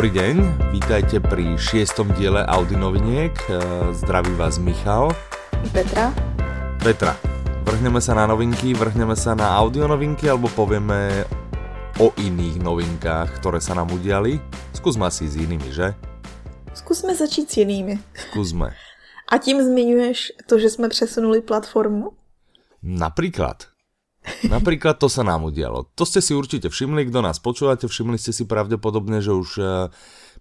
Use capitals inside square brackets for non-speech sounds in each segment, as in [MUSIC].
Dobrý deň, vítajte pri šiestom diele Audi noviniek. E, zdraví vás Michal. Petra. Petra, vrhneme sa na novinky, vrhneme sa na audio novinky alebo povieme o iných novinkách, ktoré sa nám udiali. Skúsme asi s inými, že? Skúsme začít s jinými. Skúsme. A tím zmiňuješ to, že jsme přesunuli platformu? Napríklad. Napríklad to sa nám udialo. To ste si určite všimli, kto nás počúvate, všimli ste si pravdepodobne, že už e,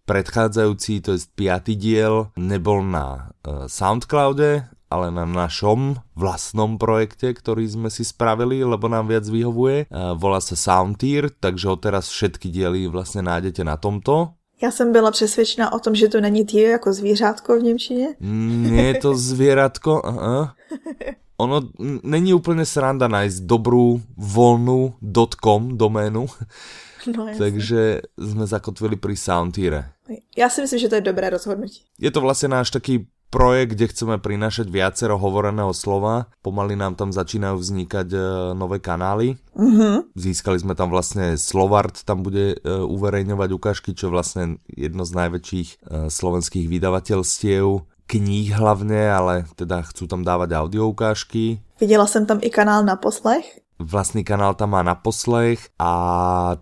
predchádzajúci, to je piatý diel, nebol na e, Soundcloude, ale na našom vlastnom projekte, ktorý sme si spravili, lebo nám viac vyhovuje. E, volá sa Soundtier, takže odteraz všetky diely vlastne nájdete na tomto. Já jsem byla přesvědčena o tom, že to není týr jako zvířátko v Němčině. Nie je to zvieratko. Aha. [LAUGHS] ono není úplně sranda nájsť dobrú voľnú .com doménu, no, takže jsme zakotvili pri Soundtire. Já si myslím, že to je dobré rozhodnutí. Je to vlastně náš taký projekt, kde chceme prinašať viacero hovoreného slova. Pomaly nám tam začínajú vznikať uh, nové kanály. Mm-hmm. Získali sme tam vlastne Slovart, tam bude uh, uverejňovať ukážky, čo je vlastne jedno z najväčších uh, slovenských vydavateľstiev kníh hlavne, ale teda chcú tam dávať audio ukážky. Videla som tam i kanál na poslech. Vlastný kanál tam má na poslech a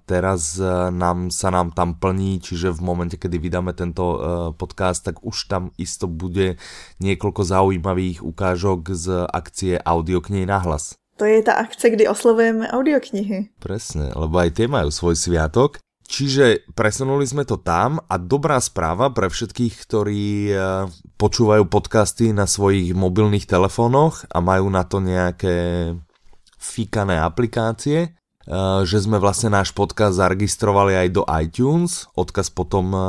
teraz e, nám, sa nám tam plní, čiže v momente, kedy vydáme tento uh, podcast, tak už tam isto bude niekoľko zaujímavých ukážok z akcie Audioknihy na hlas. To je tá akce, kdy oslovujeme audioknihy. Presne, lebo aj tie majú svoj sviatok. Čiže presunuli sme to tam a dobrá správa pre všetkých, ktorí eh, počúvajú podcasty na svojich mobilných telefónoch a majú na to nejaké fikané aplikácie, eh, že sme vlastne náš podcast zaregistrovali aj do iTunes. Odkaz potom eh,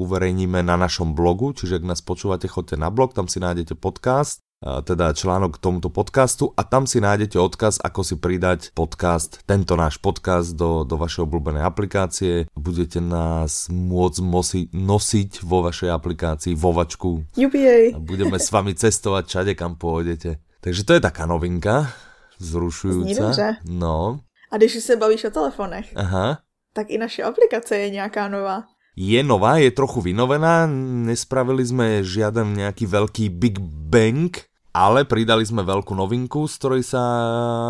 uverejníme na našom blogu, čiže ak nás počúvate, choďte na blog, tam si nájdete podcast teda článok k tomuto podcastu a tam si nájdete odkaz, ako si pridať podcast, tento náš podcast do, do vašej obľúbenej aplikácie. Budete nás môcť mosi, nosiť vo vašej aplikácii vovačku. A budeme s vami cestovať všade, kam pôjdete. Takže to je taká novinka, vzrušujúca. No. A když se bavíš o telefonech, Aha. tak i naše aplikace je nějaká nová je nová, je trochu vynovená, nespravili sme žiaden nejaký veľký Big Bang, ale pridali sme veľkú novinku, z ktorej sa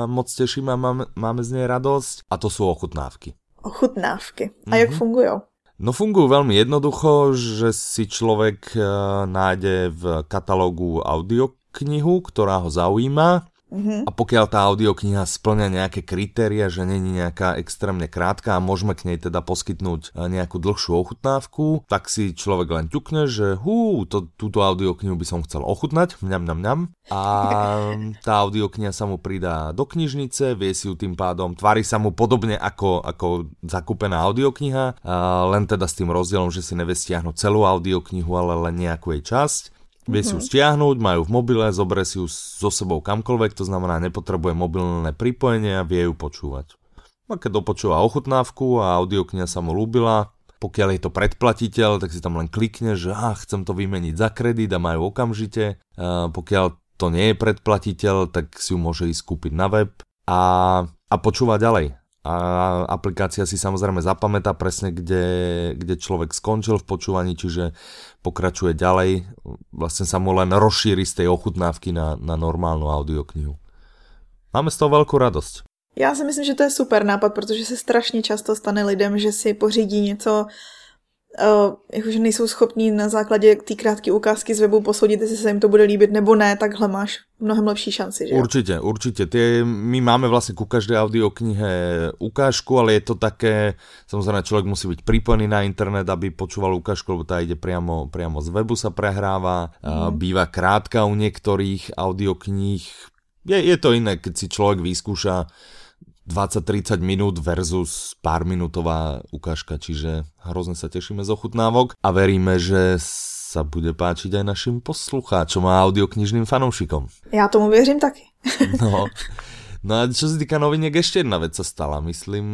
moc teším a máme, máme z nej radosť a to sú ochutnávky. Ochutnávky. A jak mm-hmm. fungujú? No fungujú veľmi jednoducho, že si človek uh, nájde v katalógu audioknihu, ktorá ho zaujíma Mm-hmm. A pokiaľ tá audiokniha splňa nejaké kritéria, že není nejaká extrémne krátka a môžeme k nej teda poskytnúť e, nejakú dlhšiu ochutnávku, tak si človek len ťukne, že hú, to, túto audioknihu by som chcel ochutnať, mňam, mňam, mňam. A [LAUGHS] tá audiokniha sa mu pridá do knižnice, vie si ju tým pádom, tvári sa mu podobne ako, ako zakúpená audiokniha, len teda s tým rozdielom, že si nevie stiahnuť celú audioknihu, ale len nejakú jej časť Vie si ju mhm. stiahnuť, majú v mobile, zoberie si ju so sebou kamkoľvek, to znamená nepotrebuje mobilné pripojenie a vie ju počúvať. A keď dopočúva ochutnávku a audiokniha sa mu ľúbila, pokiaľ je to predplatiteľ, tak si tam len klikne, že ah, chcem to vymeniť za kredit a majú okamžite. A pokiaľ to nie je predplatiteľ, tak si ju môže ísť kúpiť na web a, a počúva ďalej a aplikácia si samozrejme zapamätá presne, kde, kde človek skončil v počúvaní, čiže pokračuje ďalej, vlastne sa mu len rozšíri z tej ochutnávky na, na normálnu audioknihu. Máme z toho veľkú radosť. Já si myslím, že to je super nápad, protože se strašně často stane lidem, že si pořídí něco, jakože nejsou schopní na základě té krátké ukázky z webu posoudit, jestli se jim to bude líbit nebo ne, takhle máš mnohem lepší šanci, že Určite, určite. Tie, my máme vlastne ku každej audioknihe ukážku, ale je to také, samozrejme človek musí byť pripojený na internet, aby počúval ukážku, lebo tá ide priamo, priamo z webu sa prehráva. Mm. Býva krátka u niektorých audiokníh. Je, je to iné, keď si človek vyskúša 20-30 minút versus pár minútová ukážka, čiže hrozne sa tešíme z ochutnávok a veríme, že sa bude páčiť aj našim poslucháčom a audioknižným fanoušikom. Ja tomu věřím taky. [LAUGHS] no. No a čo sa týka noviniek, ešte jedna vec sa stala. Myslím,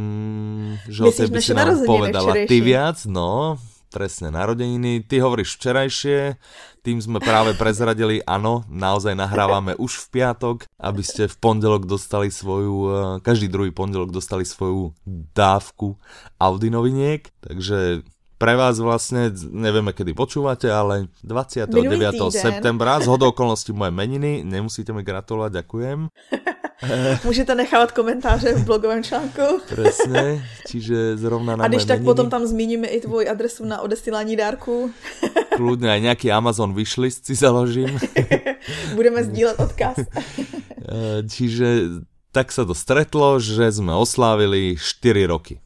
že Myslíš, o tej by si nám povedala ty viac. No, presne, narodeniny. Ty hovoríš včerajšie, tým sme práve prezradili, áno, naozaj nahrávame už v piatok, aby ste v pondelok dostali svoju, eh, každý druhý pondelok dostali svoju dávku Audi noviniek, takže pre vás vlastne, nevieme kedy počúvate, ale 29. septembra, z hodou okolností moje meniny, nemusíte mi gratulovať, ďakujem. [LAUGHS] Můžete nechávat komentáře v blogovém článku. Presne, [LAUGHS] čiže zrovna na A když tak meniny. potom tam zmíníme i tvoj adresu na odesílání dárku. [LAUGHS] Kľudne aj nejaký Amazon wishlist si založím. Budeme sdílet odkaz. Eh, čiže tak sa to stretlo, že sme oslávili 4 roky.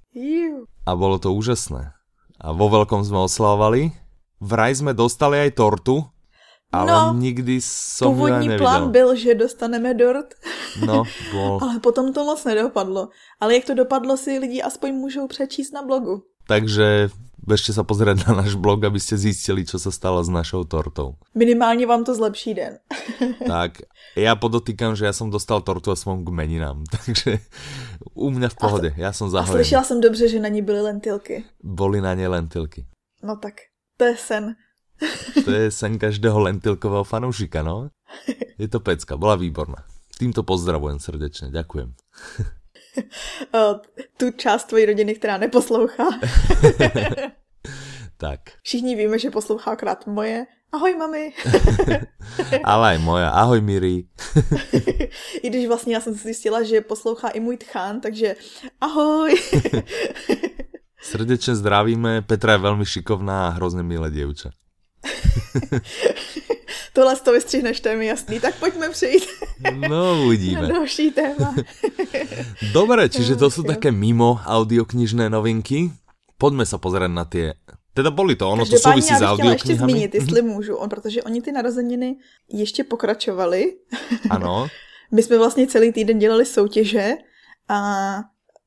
A bolo to úžasné. A vo veľkom sme oslavovali. Vraj sme dostali aj tortu, ale No, nikdy som Původní nevidel. plán byl, že dostaneme dort, No, [LAUGHS] bol. ale potom to moc nedopadlo. Ale jak to dopadlo, si lidi aspoň můžou přečíst na blogu. Takže bežte sa pozrieť na náš blog, aby ste zistili, čo sa stalo s našou tortou. Minimálně vám to zlepší den. [LAUGHS] Tak, ja podotýkam, že ja som dostal tortu a som k meninám, [LAUGHS] takže u mňa v pohode, ja som A zahojený. slyšela jsem dobře, že na ní byly lentilky. Boli na ne lentilky. No tak, to je sen. [LAUGHS] To je sen každého lentilkového fanúšika, no. Je to pecka, bola výborná. Týmto pozdravujem srdečne, ďakujem. Tu část tvojí rodiny, která neposlouchá. [LAUGHS] Tak, Všichni víme, že poslouchá akorát moje. Ahoj, mami. [LAUGHS] ale aj moja. Ahoj, Miri. [LAUGHS] I když vlastně já jsem zjistila, že poslouchá i můj tchán, takže ahoj. Srdečne zdravíme, Petra je veľmi šikovná a hrozne milé dievča. Tohle toho vystřihneš, to je mi jasný. Tak pojďme přejít No, na uvidíme. další téma. Dobre, čiže to sú také mimo audioknižné novinky. Poďme sa pozerať na tie... Teda boli to, ono to Každopádně já s chtěla ještě audioknihami. zmínit, jestli můžu, on, protože oni ty narozeniny ještě pokračovaly. Ano, [LAUGHS] My jsme vlastně celý týden dělali soutěže a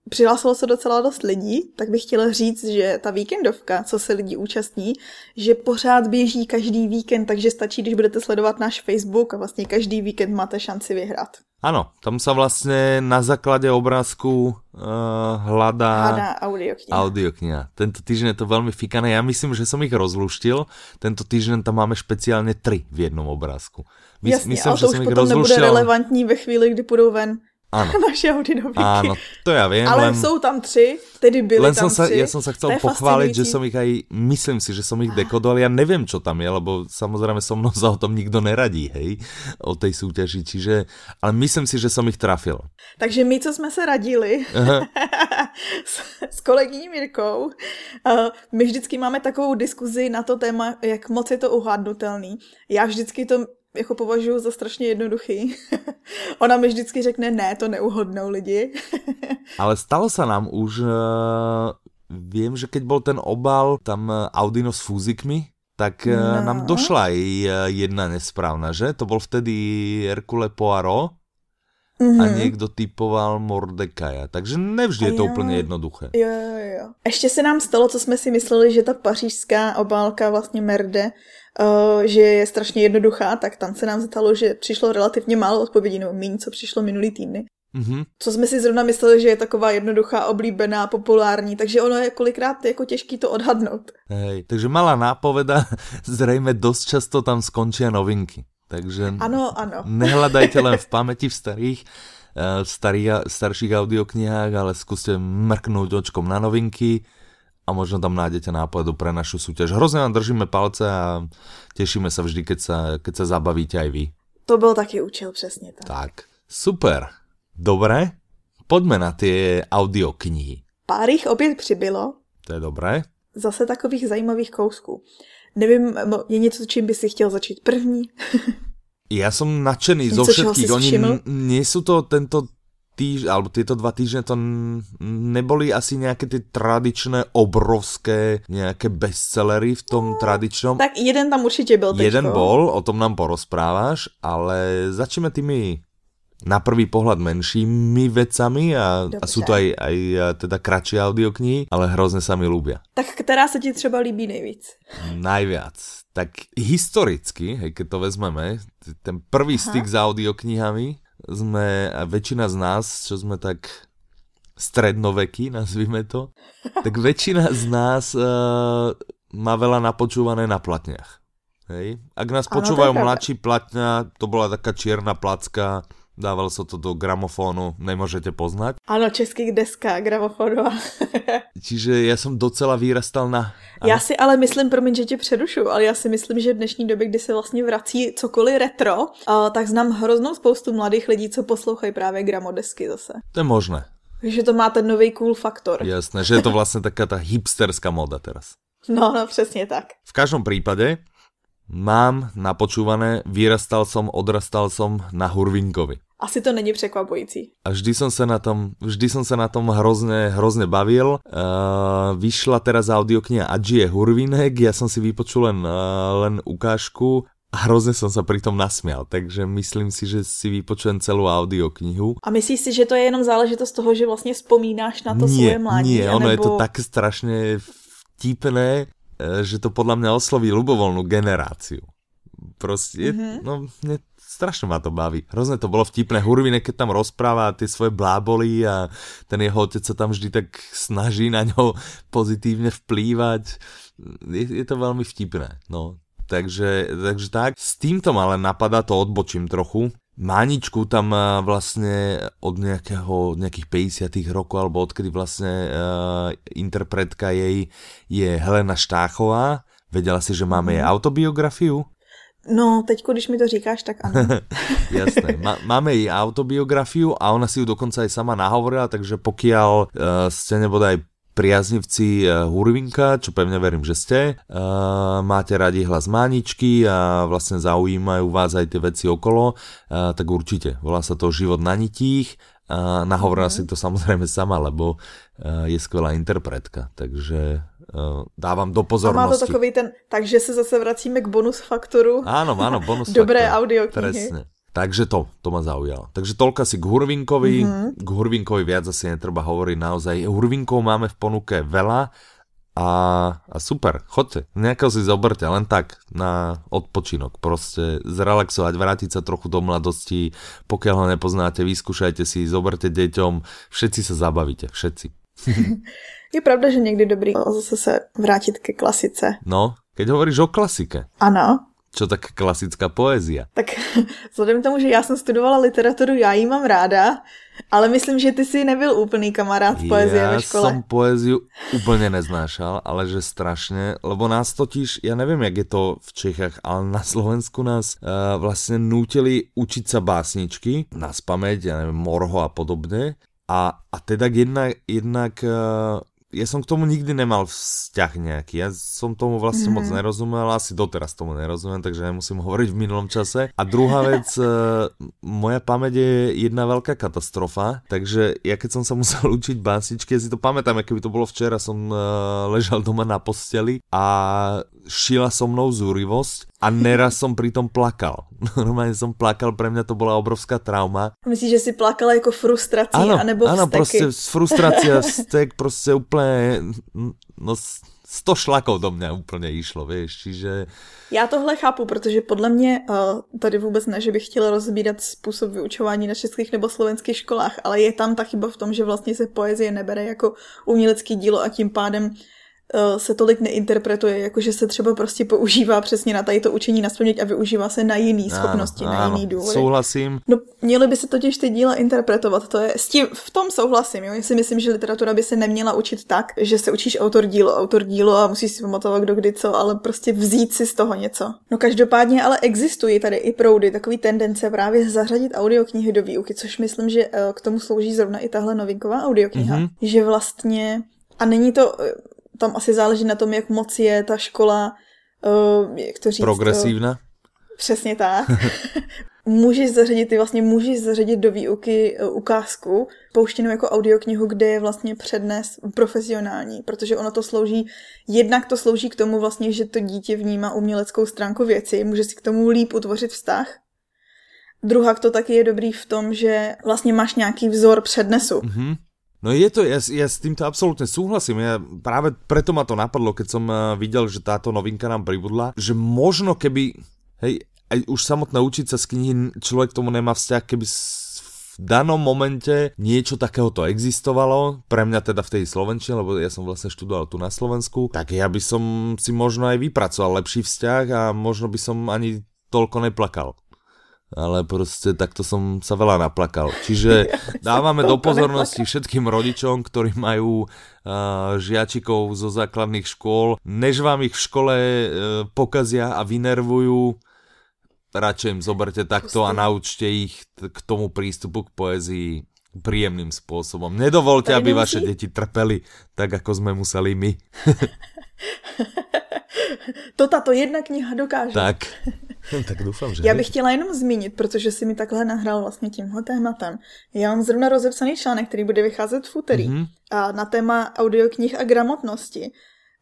přihlásilo se docela dost lidí, tak bych chtěla říct, že ta víkendovka, co se lidi účastní, že pořád běží každý víkend, takže stačí, když budete sledovat náš Facebook a vlastně každý víkend máte šanci vyhrát. áno, tam sa vlastne na základe obrázku uh, hľadá Hádá audiokniha. audiokniha. Tento týždeň je to veľmi fikané. Ja myslím, že som ich rozluštil. Tento týždeň tam máme špeciálne tri v jednom obrázku. Mys- Jasně, ale to už potom nebude relevantní ve chvíli, kdy půjdou ven Áno, [LAUGHS] naše audionovinky. áno, to ja viem, Ale len... jsou tam tři, tedy byly Len tam som sa, tři. ja som sa chcel pochváliť, že som ich aj, myslím si, že som ich dekodoval, ja neviem, čo tam je, lebo samozrejme so mnou [LAUGHS] sa o tom nikto neradí, hej, o tej súťaži, čiže, ale myslím si, že som ich trafil. Takže my, co jsme se radili [LAUGHS] s, s kolegyní Mirkou, uh, my vždycky máme takovou diskuzi na to téma, jak moc je to uhádnutelný. Já vždycky to jako považuji za strašně jednoduchý. [LAUGHS] Ona mi vždycky řekne, ne, to neuhodnou lidi. [LAUGHS] Ale stalo sa nám už, uh, viem, že keď bol ten obal tam uh, Audino s fúzikmi, tak uh, No. nám došla uh, jedna nesprávna, že? To bol vtedy Hercule Poirot a Mhm. niekto typoval Mordekaja, takže nevždy je to jo. jednoduché. Jo, jo, jo. Ještě se nám stalo, co jsme si mysleli, že ta pařížská obálka vlastně Merde, že je strašně jednoduchá, tak tam se nám stalo, že přišlo relativně málo odpovědí, nebo méně, co přišlo minulý týdny. Mhm. Co jsme si zrovna mysleli, že je taková jednoduchá, oblíbená, populární, takže ono je kolikrát jako těžký to odhadnout. Hej, takže malá nápoveda, [LAUGHS] zrejme dosť často tam skončia novinky. Takže Ano, ano. [LAUGHS] nehľadajte len v pamäti v starých, eh, starých, starších audioknihách, ale skúste mrknúť očkom na novinky a možno tam nájdete nápovedu pre našu súťaž. Hrozne vám držíme palce a tešíme sa vždy, keď sa, keď sa zabavíte aj vy. To byl taky účel, přesně tak. Tak, super. Dobre, poďme na tie audioknihy. Pár jich opět přibylo, To je dobré. zase takových zajímavých kousků. Nevím, mo- je něco, čím by si chtěl začít první? [LAUGHS] Ja som nadšený zo Něco, čeho všetkých. Oni nie sú to tento týž, alebo tieto dva týždne to neboli asi nejaké tie tradičné, obrovské nejaké bestsellery v tom tradičnom. Tak jeden tam určitě byl teďko. Jeden bol, o tom nám porozprávaš, ale začneme tými na prvý pohľad menšími vecami a, a sú to aj, aj teda kratšie audioknihy, ale hrozne sa mi ľúbia. Tak která se ti třeba líbí nejvíc? Najviac. Tak historicky, hej, keď to vezmeme, ten prvý Aha. styk s audioknihami, sme, a väčšina z nás, čo sme tak strednoveky, nazvime to, [LAUGHS] tak väčšina z nás uh, má veľa napočúvané na platniach. Hej? Ak nás je počúvajú mladší platňa, to bola taká čierna placka, dával sa to do gramofónu, nemôžete poznať. Áno, českých deska gramofónu. [LAUGHS] Čiže ja som docela vyrastal na... Já si ale myslím, promiň, že tě přerušu, ale já si myslím, že v dnešní době, kdy se vlastně vrací cokoliv retro, tak znám hroznou spoustu mladých lidí, co poslouchají právě gramodesky zase. To je možné. Že to má ten nový cool faktor. Jasné, že je to [LAUGHS] vlastně taká ta hipsterská moda teraz. No, no, přesně tak. V každom prípade mám napočúvané, vyrastal som, odrastal som na Hurvinkovi. Asi to není překvapující. A vždy som sa na tom, vždy som sa na tom hrozne, hrozne bavil. Uh, vyšla teraz audiokniha Adžie Hurvinek, ja som si vypočul len, uh, len ukážku a hrozne som sa pri tom nasmial, takže myslím si, že si vypočujem celú audioknihu. A myslíš si, že to je jenom záležitost toho, že vlastně vzpomínáš na to nie, svoje mládí? Nie, ono anebo... je to tak strašne vtipné, že to podľa mňa osloví ľubovoľnú generáciu. Proste, mm-hmm. no, mne strašne ma to baví. Hrozne to bolo vtipné. Hurvine, keď tam rozpráva tie svoje bláboli a ten jeho otec sa tam vždy tak snaží na ňo pozitívne vplývať. Je, je to veľmi vtipné. No. Takže, takže tak. S týmto ma len napadá, to odbočím trochu. Máničku tam vlastne od nejakého, nejakých 50 rokov, alebo odkedy vlastne uh, interpretka jej je Helena Štáchová. Vedela si, že máme jej mhm. autobiografiu? No, teď, když mi to říkáš, tak ano. [LAUGHS] Jasné. Má, máme jej autobiografiu a ona si ju dokonca aj sama nahovorila, takže pokiaľ uh, ste nebodaj priaznivci uh, Hurvinka, čo pevne verím, že ste, uh, máte radi hlas Máničky a vlastne zaujímajú vás aj tie veci okolo, uh, tak určite. Volá sa to Život na nitích nahovorila mm. si to samozrejme sama, lebo je skvelá interpretka, takže dávam do pozornosti. A má to takový ten, takže se zase vracíme k bonus faktoru. Áno, áno, bonus [LAUGHS] Dobré faktor. audio Presne. Takže to, to ma zaujalo. Takže toľka si k Hurvinkovi, mm-hmm. k Hurvinkovi viac asi netreba hovoriť naozaj. Hurvinkov máme v ponuke veľa a, a super, chodte, nejakého si zoberte, len tak, na odpočinok, proste zrelaxovať, vrátiť sa trochu do mladosti, pokiaľ ho nepoznáte, vyskúšajte si, zoberte deťom, všetci sa zabavíte, všetci. [LAUGHS] Je pravda, že někdy dobrý zase se vrátit ke klasice. No, keď hovoríš o klasike. Ano. Čo tak klasická poézia? Tak [LAUGHS] vzhledem k tomu, že já jsem studovala literaturu, já ji mám ráda, ale myslím, že ty si nebyl úplný kamarád poezie ja ve škole. Ja som poéziu úplne neznášal, ale že strašne, lebo nás totiž, ja neviem, jak je to v Čechách, ale na Slovensku nás uh, vlastne nútili učiť sa básničky, na spameť, ja neviem, Morho a podobne. A, a teda jednak, jednak uh, ja som k tomu nikdy nemal vzťah nejaký. Ja som tomu vlastne mm-hmm. moc mhm. nerozumel, asi doteraz tomu nerozumiem, takže nemusím [LAUGHS] hovoriť v minulom čase. A druhá vec, e, moja pamäť je jedna veľká katastrofa, takže ja keď som sa musel [LAUGHS] učiť básničky, ja si to pamätám, keby to bolo včera, som e, ležal doma na posteli a šila so mnou zúrivosť a neraz som pritom plakal. [LAUGHS] Normálne som plakal, pre mňa to bola obrovská trauma. Myslíš, že si plakal ako frustrácia, ano, anebo Áno, proste frustrácia, stek, proste úplne, no 100 šlakov do mňa úplně išlo, vieš, čiže... Já tohle chápu, protože podle mě, eh, tady vůbec ne, že bych chtěla rozbírat způsob vyučování na českých nebo slovenských školách, ale je tam ta chyba v tom, že vlastně se poezie nebere jako umělecký dílo a tím pádem se tolik neinterpretuje, jakože se třeba prostě používá přesně na tady to učení na a využívá se na jiný schopnosti, ano, na jiný důvody. Souhlasím. No, měly by se totiž ty díla interpretovat, to je, s tím, v tom souhlasím, jo. Já si myslím, že literatura by se neměla učit tak, že se učíš autor dílo, autor dílo a musíš si pamatovat kdo kdy co, ale prostě vzít si z toho něco. No každopádně ale existují tady i proudy, takový tendence právě zařadit audioknihy do výuky, což myslím, že eh, k tomu slouží zrovna i tahle novinková audiokniha, mm-hmm. že vlastně a není to eh, tam asi záleží na tom, jak moc je ta škola, uh, jak to říct... Progresívna? Uh, přesně tak. [LAUGHS] můžeš zařadit, ty vlastně můžeš zařadit do výuky uh, ukázku, pouštěnou jako audioknihu, kde je vlastně přednes profesionální, protože ono to slouží, jednak to slouží k tomu vlastně, že to dítě vnímá uměleckou stránku věci, může si k tomu líp utvořit vztah, Druhak to taky je dobrý v tom, že vlastně máš nějaký vzor přednesu. Mm-hmm. No je to, ja, ja s týmto absolútne súhlasím. Ja práve preto ma to napadlo, keď som eh, videl, že táto novinka nám pribudla, že možno keby, hej, aj už samotné učiť sa z knihy človek tomu nemá vzťah, keby v danom momente niečo takéhoto existovalo, pre mňa teda v tej Slovenčine, lebo ja som vlastne študoval tu na Slovensku, tak ja by som si možno aj vypracoval lepší vzťah a možno by som ani toľko neplakal ale proste takto som sa veľa naplakal. Čiže [LAUGHS] [LAUGHS] dávame do pozornosti všetkým rodičom, ktorí majú uh, žiačikov zo základných škôl, než vám ich v škole uh, pokazia a vynervujú, radšej im zoberte takto a naučte ich k tomu prístupu k poezii príjemným spôsobom. Nedovolte, aby vaše deti trpeli tak, ako sme museli my. [LAUGHS] to tato jedna kniha dokáže. Tak. [LAUGHS] tak doufám, že... Já bych chtěla jenom zmínit, protože si mi takhle nahrál vlastně tímhle tématem. Já mám zrovna rozepsaný článek, který bude vycházet v úterý mm-hmm. a na téma audioknih a gramotnosti.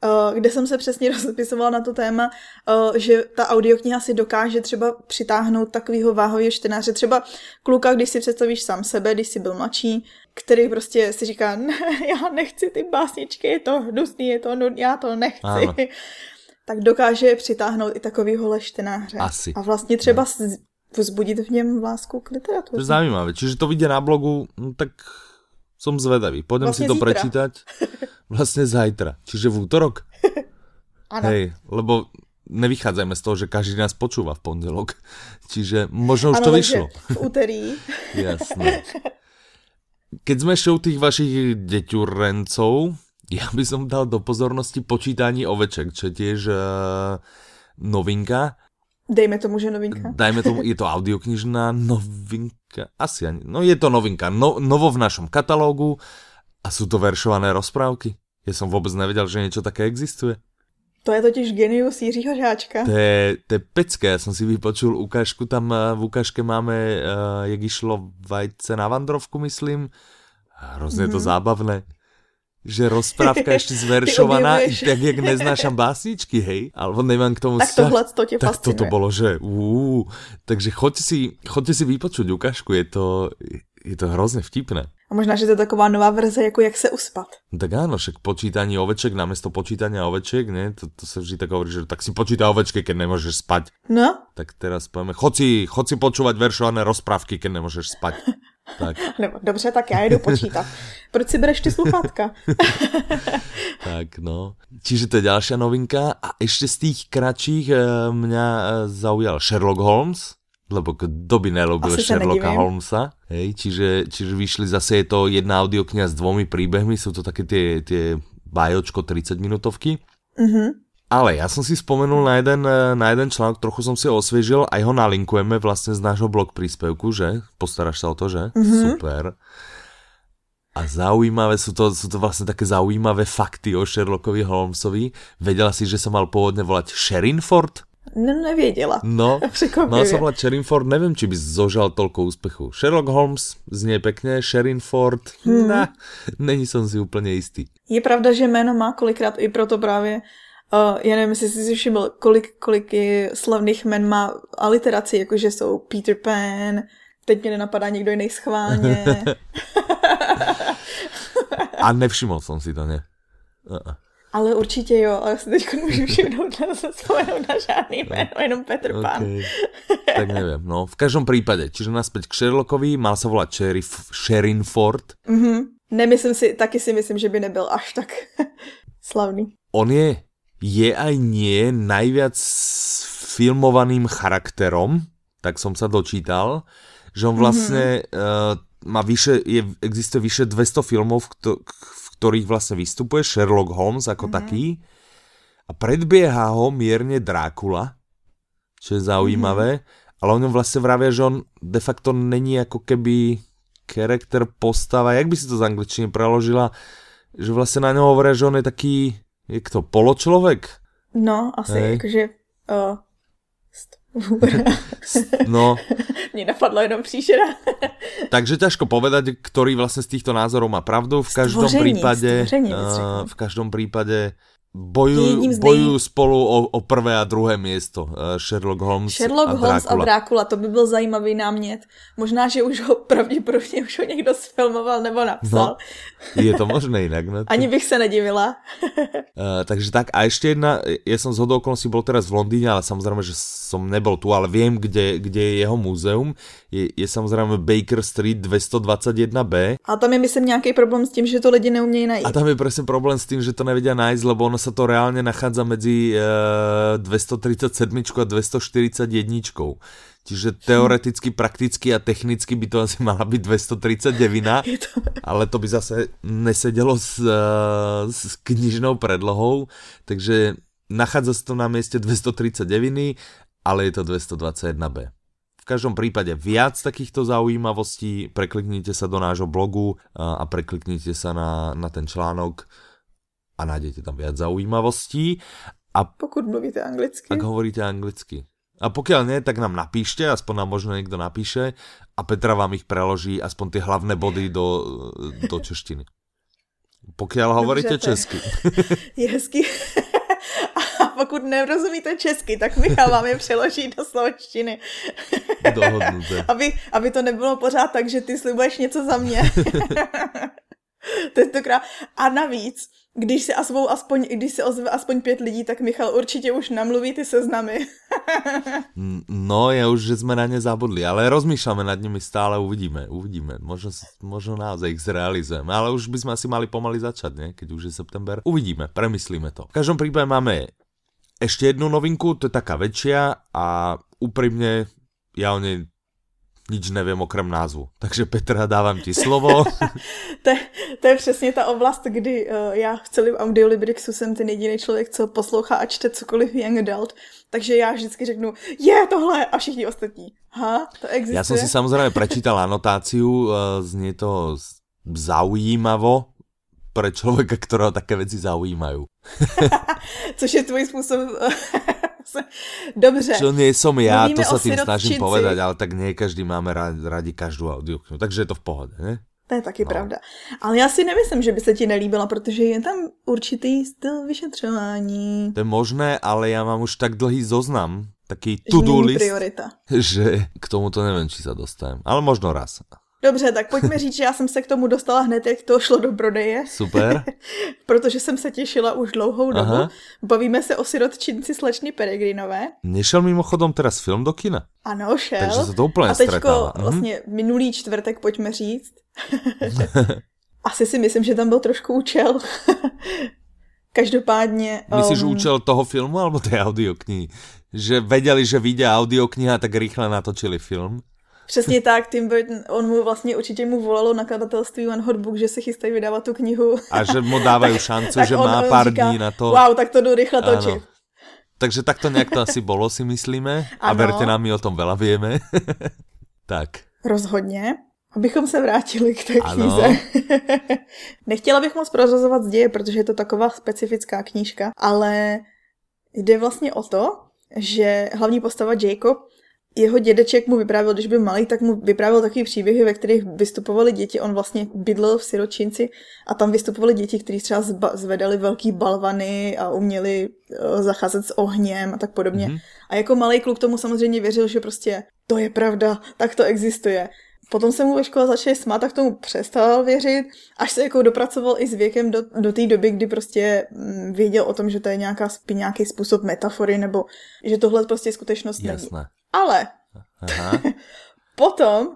Eh, kde jsem se přesně [LAUGHS] rozepisovala na to téma, eh, že ta audiokniha si dokáže třeba přitáhnout takového váhového čtenáře. Třeba kluka, když si představíš sám sebe, když jsi byl mladší, který prostě si říká, ne, [LAUGHS] já nechci ty básničky, je to hnusný, je to nudný, já to nechci. Ano. Tak dokáže přitáhnout i takovýho leštenáře. Asi. A vlastně třeba no. vzbudit v něm lásku k literatuře. Zajímavé. Čiže to vidie na blogu, no tak som zvedavý. Pôjdem vlastne si to zítra. prečítať. [LAUGHS] Vlastne zajtra. Čiže v útorok? [LAUGHS] Ano. Hej, lebo nevychádzajme z toho, že každý nás počúva v pondelok. [LAUGHS] Čiže možno už ano, to vyšlo. v úterý. Jasné. Keď sme ešte u tých vašich deťurencov, ja by som dal do pozornosti počítanie oveček, čo je tiež uh, novinka. Dejme tomu, že novinka. Dajme tomu, je to audioknižná novinka. Asi ani. No je to novinka. No, novo v našom katalógu a sú to veršované rozprávky. Ja som vôbec nevedel, že niečo také existuje. To je totiž genius Jiřího Žáčka. To je, to je pecké, ja som si vypočul ukážku, tam eh, v ukážke máme, uh, jak išlo vajce na vandrovku, myslím. Hrozne mm-hmm. to mhm. zábavné že rozprávka ešte [LAUGHS] zveršovaná, tak jak neznášam básničky, hej, alebo nemám k tomu Tak tohle to tě Tak toto bolo, že ú, takže choďte si, choďte si vypočuť ukážku, je to, je to hrozně vtipné. A možná, že to je taková nová verze, jako jak se uspat. No tak áno, však počítanie oveček namiesto počítania oveček, ne? To, to sa vždy tak hovorí, že tak si počíta ovečky, keď nemôžeš spať. No. Tak teraz povieme, chod si, chod si počúvať veršované rozprávky, keď nemôžeš spať. [LAUGHS] Tak. [LAUGHS] Nebo, dobře, tak já jdu počítat. [LAUGHS] Proč si bereš ty sluchátka? [LAUGHS] tak no. Čiže to je ďalšia novinka. A ešte z tých kratších eh, mňa eh, zaujal Sherlock Holmes, lebo kto by nelobil Asi Sherlocka Holmesa. Hej, čiže, čiže vyšli zase, je to jedna audiokniha s dvomi príbehmi, sú to také tie, tie bajočko 30 minútovky. Mm-hmm. Ale ja som si spomenul na jeden, eh, na jeden článok, trochu som si ho osviežil, aj ho nalinkujeme vlastne z nášho blog príspevku, že? Postaráš sa o to, že? Mm-hmm. Super. A zaujímavé sú to, sú to vlastne také zaujímavé fakty o Sherlockovi Holmesovi. Vedela si, že sa mal pôvodne volať Sherinford? No, nevěděla. No, [LAUGHS] mal sa volať Sherinford, neviem, či by zožal toľko úspechu. Sherlock Holmes znie pekne, Sherinford, hmm. nah, není som si úplne istý. Je pravda, že jméno má kolikrát i proto právě Uh, já nevím, jestli jsi si všiml, kolik, kolik slavných men má aliteraci, jakože jsou Peter Pan, teď mě nenapadá někdo jiný schválně. [LAUGHS] A nevšiml jsem si to, ne? Uh-uh. Ale určitě jo, ale si teď můžu všimnout, na se spomenout na žádný no. jméno, jenom Petr okay. Pan. tak nevím, no. V každém případě, čiže naspäť k Sherlockovi, mal se volat Sheriff Sherinford. Mhm. Nemyslím si, taky si myslím, že by nebyl až tak [LAUGHS] slavný. On je je aj nie najviac filmovaným charakterom, tak som sa dočítal, že on vlastne mm-hmm. uh, má vyše, je, existuje vyše 200 filmov, v, kto, v ktorých vlastne vystupuje Sherlock Holmes ako mm-hmm. taký a predbieha ho mierne Drákula, čo je zaujímavé, mm-hmm. ale o ňom vlastne vravia, že on de facto není ako keby charakter postava, jak by si to z angličtiny preložila, že vlastne na ňo hovoria, že on je taký je to poločlovek? No, asi, Hej. jakože... Uh, [LAUGHS] no. [LAUGHS] Mně napadlo jenom příšera. [LAUGHS] Takže ťažko povedať, ktorý vlastne z týchto názorov má pravdu. V každom stvoření, prípade, stvoření, uh, v každom prípade bojujú, bojujú spolu o, o prvé a druhé miesto. Uh, Sherlock Holmes Sherlock a Holmes a Drácula, to by byl zajímavý námět. Možná, že už ho pravděpodobně už ho někdo sfilmoval nebo napsal. No, je to možné jinak. No to... [LAUGHS] Ani bych se nedivila. uh, [LAUGHS] takže tak a ešte jedna, ja som z okolností bol teraz v Londýne, ale samozrejme, že som nebol tu, ale viem, kde, kde je jeho múzeum. Je, je samozrejme Baker Street 221B. A tam je myslím nějaký problém s tím, že to lidi neumějí najít. A tam je presne problém s tým, že to nevedia nájsť, lebo ono ono sa to reálne nachádza medzi uh, 237 a 241. Čiže teoreticky, prakticky a technicky by to asi mala byť 239, [LAUGHS] ale to by zase nesedelo s, uh, s knižnou predlohou, takže nachádza sa to na mieste 239, ale je to 221b. V každom prípade viac takýchto zaujímavostí, prekliknite sa do nášho blogu a prekliknite sa na, na ten článok a nájdete tam viac zaujímavostí. A pokud mluvíte anglicky. Ak hovoríte anglicky. A pokiaľ nie, tak nám napíšte, aspoň nám možno niekto napíše a Petra vám ich preloží aspoň tie hlavné body do, do češtiny. Pokiaľ hovoríte Dobře, česky. [LAUGHS] Je hezky. A pokud nerozumíte česky, tak Michal vám je přeloží do slovenštiny. Dohodnuté. aby, aby to nebylo pořád tak, že ty slibuješ něco za mě. [LAUGHS] [LAUGHS] Tentokrát. A navíc, když se, aspoň, aspoň, když se ozve aspoň pět lidí, tak Michal určitě už namluví ty seznamy. [LAUGHS] no, je už, že jsme na ně zabudli, ale rozmýšľame nad nimi stále, uvidíme, uvidíme. Možno, možno naozaj ich zrealizujeme, ale už by sme asi mali pomaly začať, ne? keď už je september. Uvidíme, premyslíme to. V každom prípade máme ešte jednu novinku, to je taká väčšia a úprimne ja o nej nič nevím okrem názvu. Takže Petra, dávám ti slovo. [LAUGHS] to, je, to je přesně ta oblast, kdy uh, já v celém Audiolibrixu jsem ten jediný člověk, co poslouchá a čte cokoliv young adult. Takže já vždycky řeknu, je tohle a všichni ostatní. Ha, to existuje. Já jsem si samozřejmě prečítal anotáciu, uh, znie to zaujímavo, pre človeka, ktorého také veci zaujímajú. [LAUGHS] Což je tvůj způsob Dobře. Čo nie som ja, Mluvíme to sa tým snažím povedať, ale tak nie každý máme radi každú audioknihu, takže je to v pohode, ne? To je taky no. pravda. Ale já si nemyslím, že by se ti nelíbila, protože je tam určitý styl vyšetřování. To je možné, ale já mám už tak dlhý zoznam, taký to-do list, priorita. [LAUGHS] že k tomu to nevím, či sa dostanem. Ale možno raz. Dobře, tak pojďme [LAUGHS] říct, že já jsem se k tomu dostala hned, jak to šlo do prodeje. Super. [LAUGHS] Protože jsem se těšila už dlouhou dobu. Aha. Bavíme se o sirotčinci slečny Peregrinové. Nešel mimochodom teraz film do kina? Ano, šel. Takže se to úplně A teďko mhm. vlastně minulý čtvrtek, pojďme říct. [LAUGHS] Asi si myslím, že tam byl trošku účel. Každopádně... Myslíš um... účel toho filmu alebo té audioknihy? Že vedeli, že vyjde audiokniha, tak rychle natočili film? Přesně tak, Tim Burton, on mu vlastně určitě mu volalo nakladatelství One Hot Book, že se chystají vydávat tu knihu. A že mu dávají [LAUGHS] šancu, že má pár říká, dní na to. Wow, tak to jdu rychle točit. Ano. Takže takto nějak to asi [LAUGHS] bolo, si myslíme. Ano. A verte nám, my o tom veľa vieme. [LAUGHS] tak. Rozhodně. Abychom se vrátili k té knize. Nechtěla bych moc prozrazovat z děje, protože je to taková specifická knížka, ale jde vlastně o to, že hlavní postava Jacob jeho dědeček mu vyprávěl, když byl malý, tak mu vyprávěl takové příběhy, ve kterých vystupovali děti. On vlastně bydlel v siročinci a tam vystupovali děti, kteří třeba zvedali velký balvany a uměli uh, zacházet s ohněm a tak podobně. Mm-hmm. A jako malý kluk tomu samozřejmě věřil, že prostě to je pravda, tak to existuje. Potom se mu ve škole začali smát, tak tomu přestal věřit, až se jako dopracoval i s věkem do, do té doby, kdy prostě mm, věděl o tom, že to je nějaká, nějaký způsob metafory, nebo že tohle prostě skutečnost Jasné. není. Ale Aha. [LAUGHS] potom,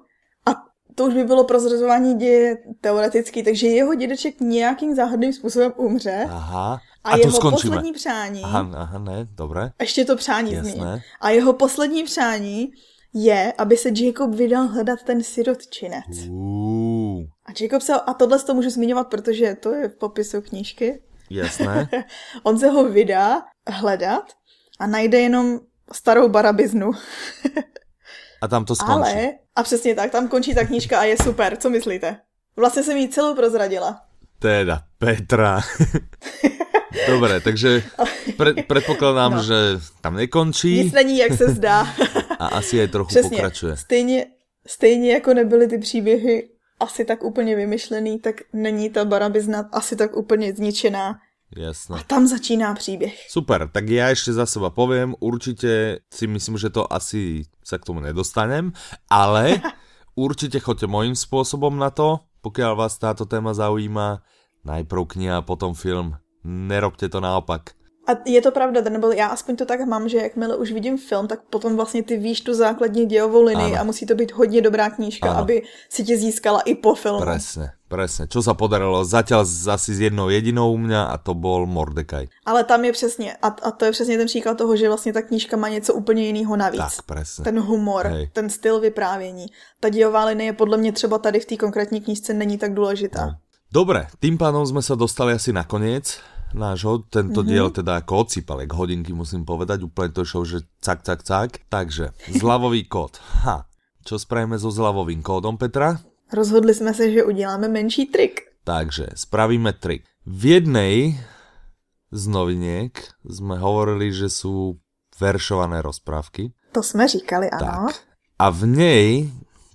a to už by bylo prozrazování děje teoreticky, takže jeho dědeček nějakým záhadným způsobem umře. Aha. A, a jeho skončíme. poslední přání... Aha, aha, ne, dobré. Ještě to přání zmíním. A jeho poslední přání je, aby se Jacob vydal hledat ten sirotčinec. Uh. A Jacob se, a tohle to můžu zmiňovat, protože to je v popisu knížky. Jasné. [LAUGHS] On se ho vydá hledat a najde jenom starou barabiznu. a tam to skončí. Ale, a přesně tak, tam končí ta knížka a je super. Co myslíte? Vlastně jsem jí celou prozradila. Teda, Petra. [LAUGHS] Dobre, takže pre, predpokladám, no. že tam nekončí. Nic není, jak se zdá. A asi aj trochu Přesně. pokračuje. Stejně, stejně jako nebyly ty příběhy asi tak úplně vymyšlený, tak není ta barabizna asi tak úplně zničená. Jasné. A tam začíná příběh. Super, tak já ještě za seba povím, určitě si myslím, že to asi sa k tomu nedostanem, ale [LAUGHS] určitě choďte mojím způsobem na to, pokud vás táto téma zaujíma, najprv kniha, potom film. Nerobte to naopak. A je to pravda, nebo já aspoň to tak mám, že jakmile už vidím film, tak potom vlastně ty víš tu základní dějovou linii ano. a musí to být hodně dobrá knížka, ano. aby si tě získala i po filmu. Presne, presne. Čo sa podarilo zatiaľ asi s jednou jedinou u mňa a to bol Mordekaj. Ale tam je přesně, a, a to je přesně ten příklad toho, že vlastně ta knížka má něco úplně jiného navíc. Tak, presne. Ten humor, Hej. ten styl vyprávění. Ta dějová linie podle mě třeba tady v té konkrétní knížce není tak důležitá. No. Dobre, tým pádom sme sa dostali asi na koniec nášho. Tento mm-hmm. diel teda ako odsýpal, jak hodinky musím povedať, úplne to šlo, že cak, cak, cak. Takže, zľavový kód. Ha, čo spravíme so zľavovým kódom, Petra? Rozhodli jsme se, že uděláme menší trik. Takže, spravíme trik. V jednej z noviniek sme hovorili, že sú veršované rozprávky. To jsme říkali, ano. Tak. A v nej,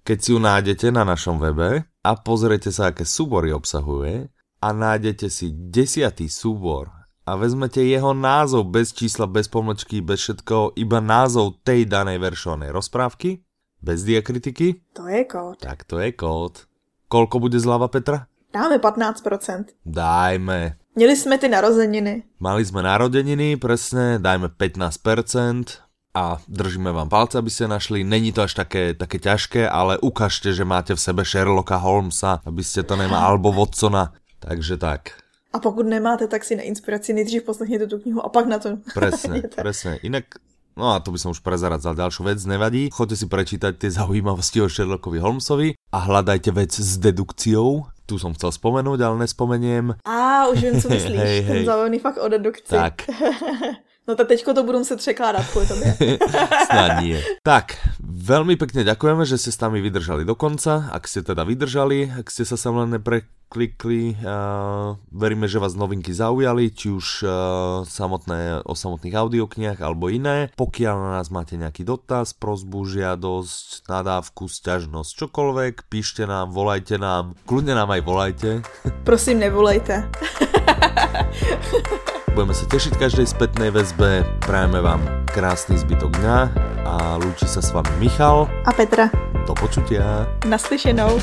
keď si ju nájdete na našom webe a pozriete sa, aké súbory obsahuje a nájdete si desiatý súbor a vezmete jeho názov bez čísla, bez pomlčky, bez všetkoho, iba názov tej danej veršovanej rozprávky, bez diakritiky, To je kód. tak to je kód. Koľko bude zľava Petra? Dáme 15%. Dajme. Měli jsme ty narozeniny. Mali sme narodeniny, presne, dajme 15% a držíme vám palce, aby ste našli. Není to až také, také ťažké, ale ukážte, že máte v sebe Sherlocka Holmesa, aby ste to nemá, alebo Watsona. Takže tak. A pokud nemáte, tak si na inspiraci nejdřív poslechněte tu knihu a pak na to. Presne, [LAUGHS] presne. Inak, no a to by som už prezaradzal ďalšiu vec, nevadí. Choďte si prečítať tie zaujímavosti o Sherlockovi Holmesovi a hľadajte vec s dedukciou. Tu som chcel spomenúť, ale nespomeniem. A už vím, co [LAUGHS] myslíš. Hej, Ten hej. zábavný fakt o dedukci. Tak, [LAUGHS] No tak teďko to budu muset překládat kvůli tobě. [LAUGHS] Snad nie. Tak, veľmi pekne ďakujeme, že ste s nami vydržali do konca. Ak ste teda vydržali, ak ste sa sem len nepreklikli, uh, veríme, že vás novinky zaujali, či už uh, samotné, o samotných audioknihách alebo iné. Pokiaľ na nás máte nejaký dotaz, prozbu, žiadosť, nadávku, sťažnosť, čokoľvek, píšte nám, volajte nám, kľudne nám aj volajte. Prosím, nevolejte. [LAUGHS] Budeme sa tešiť každej spätnej väzbe, prajeme vám krásny zbytok dňa a lúči sa s vami Michal. A Petra, Do počutia. naslyšenou.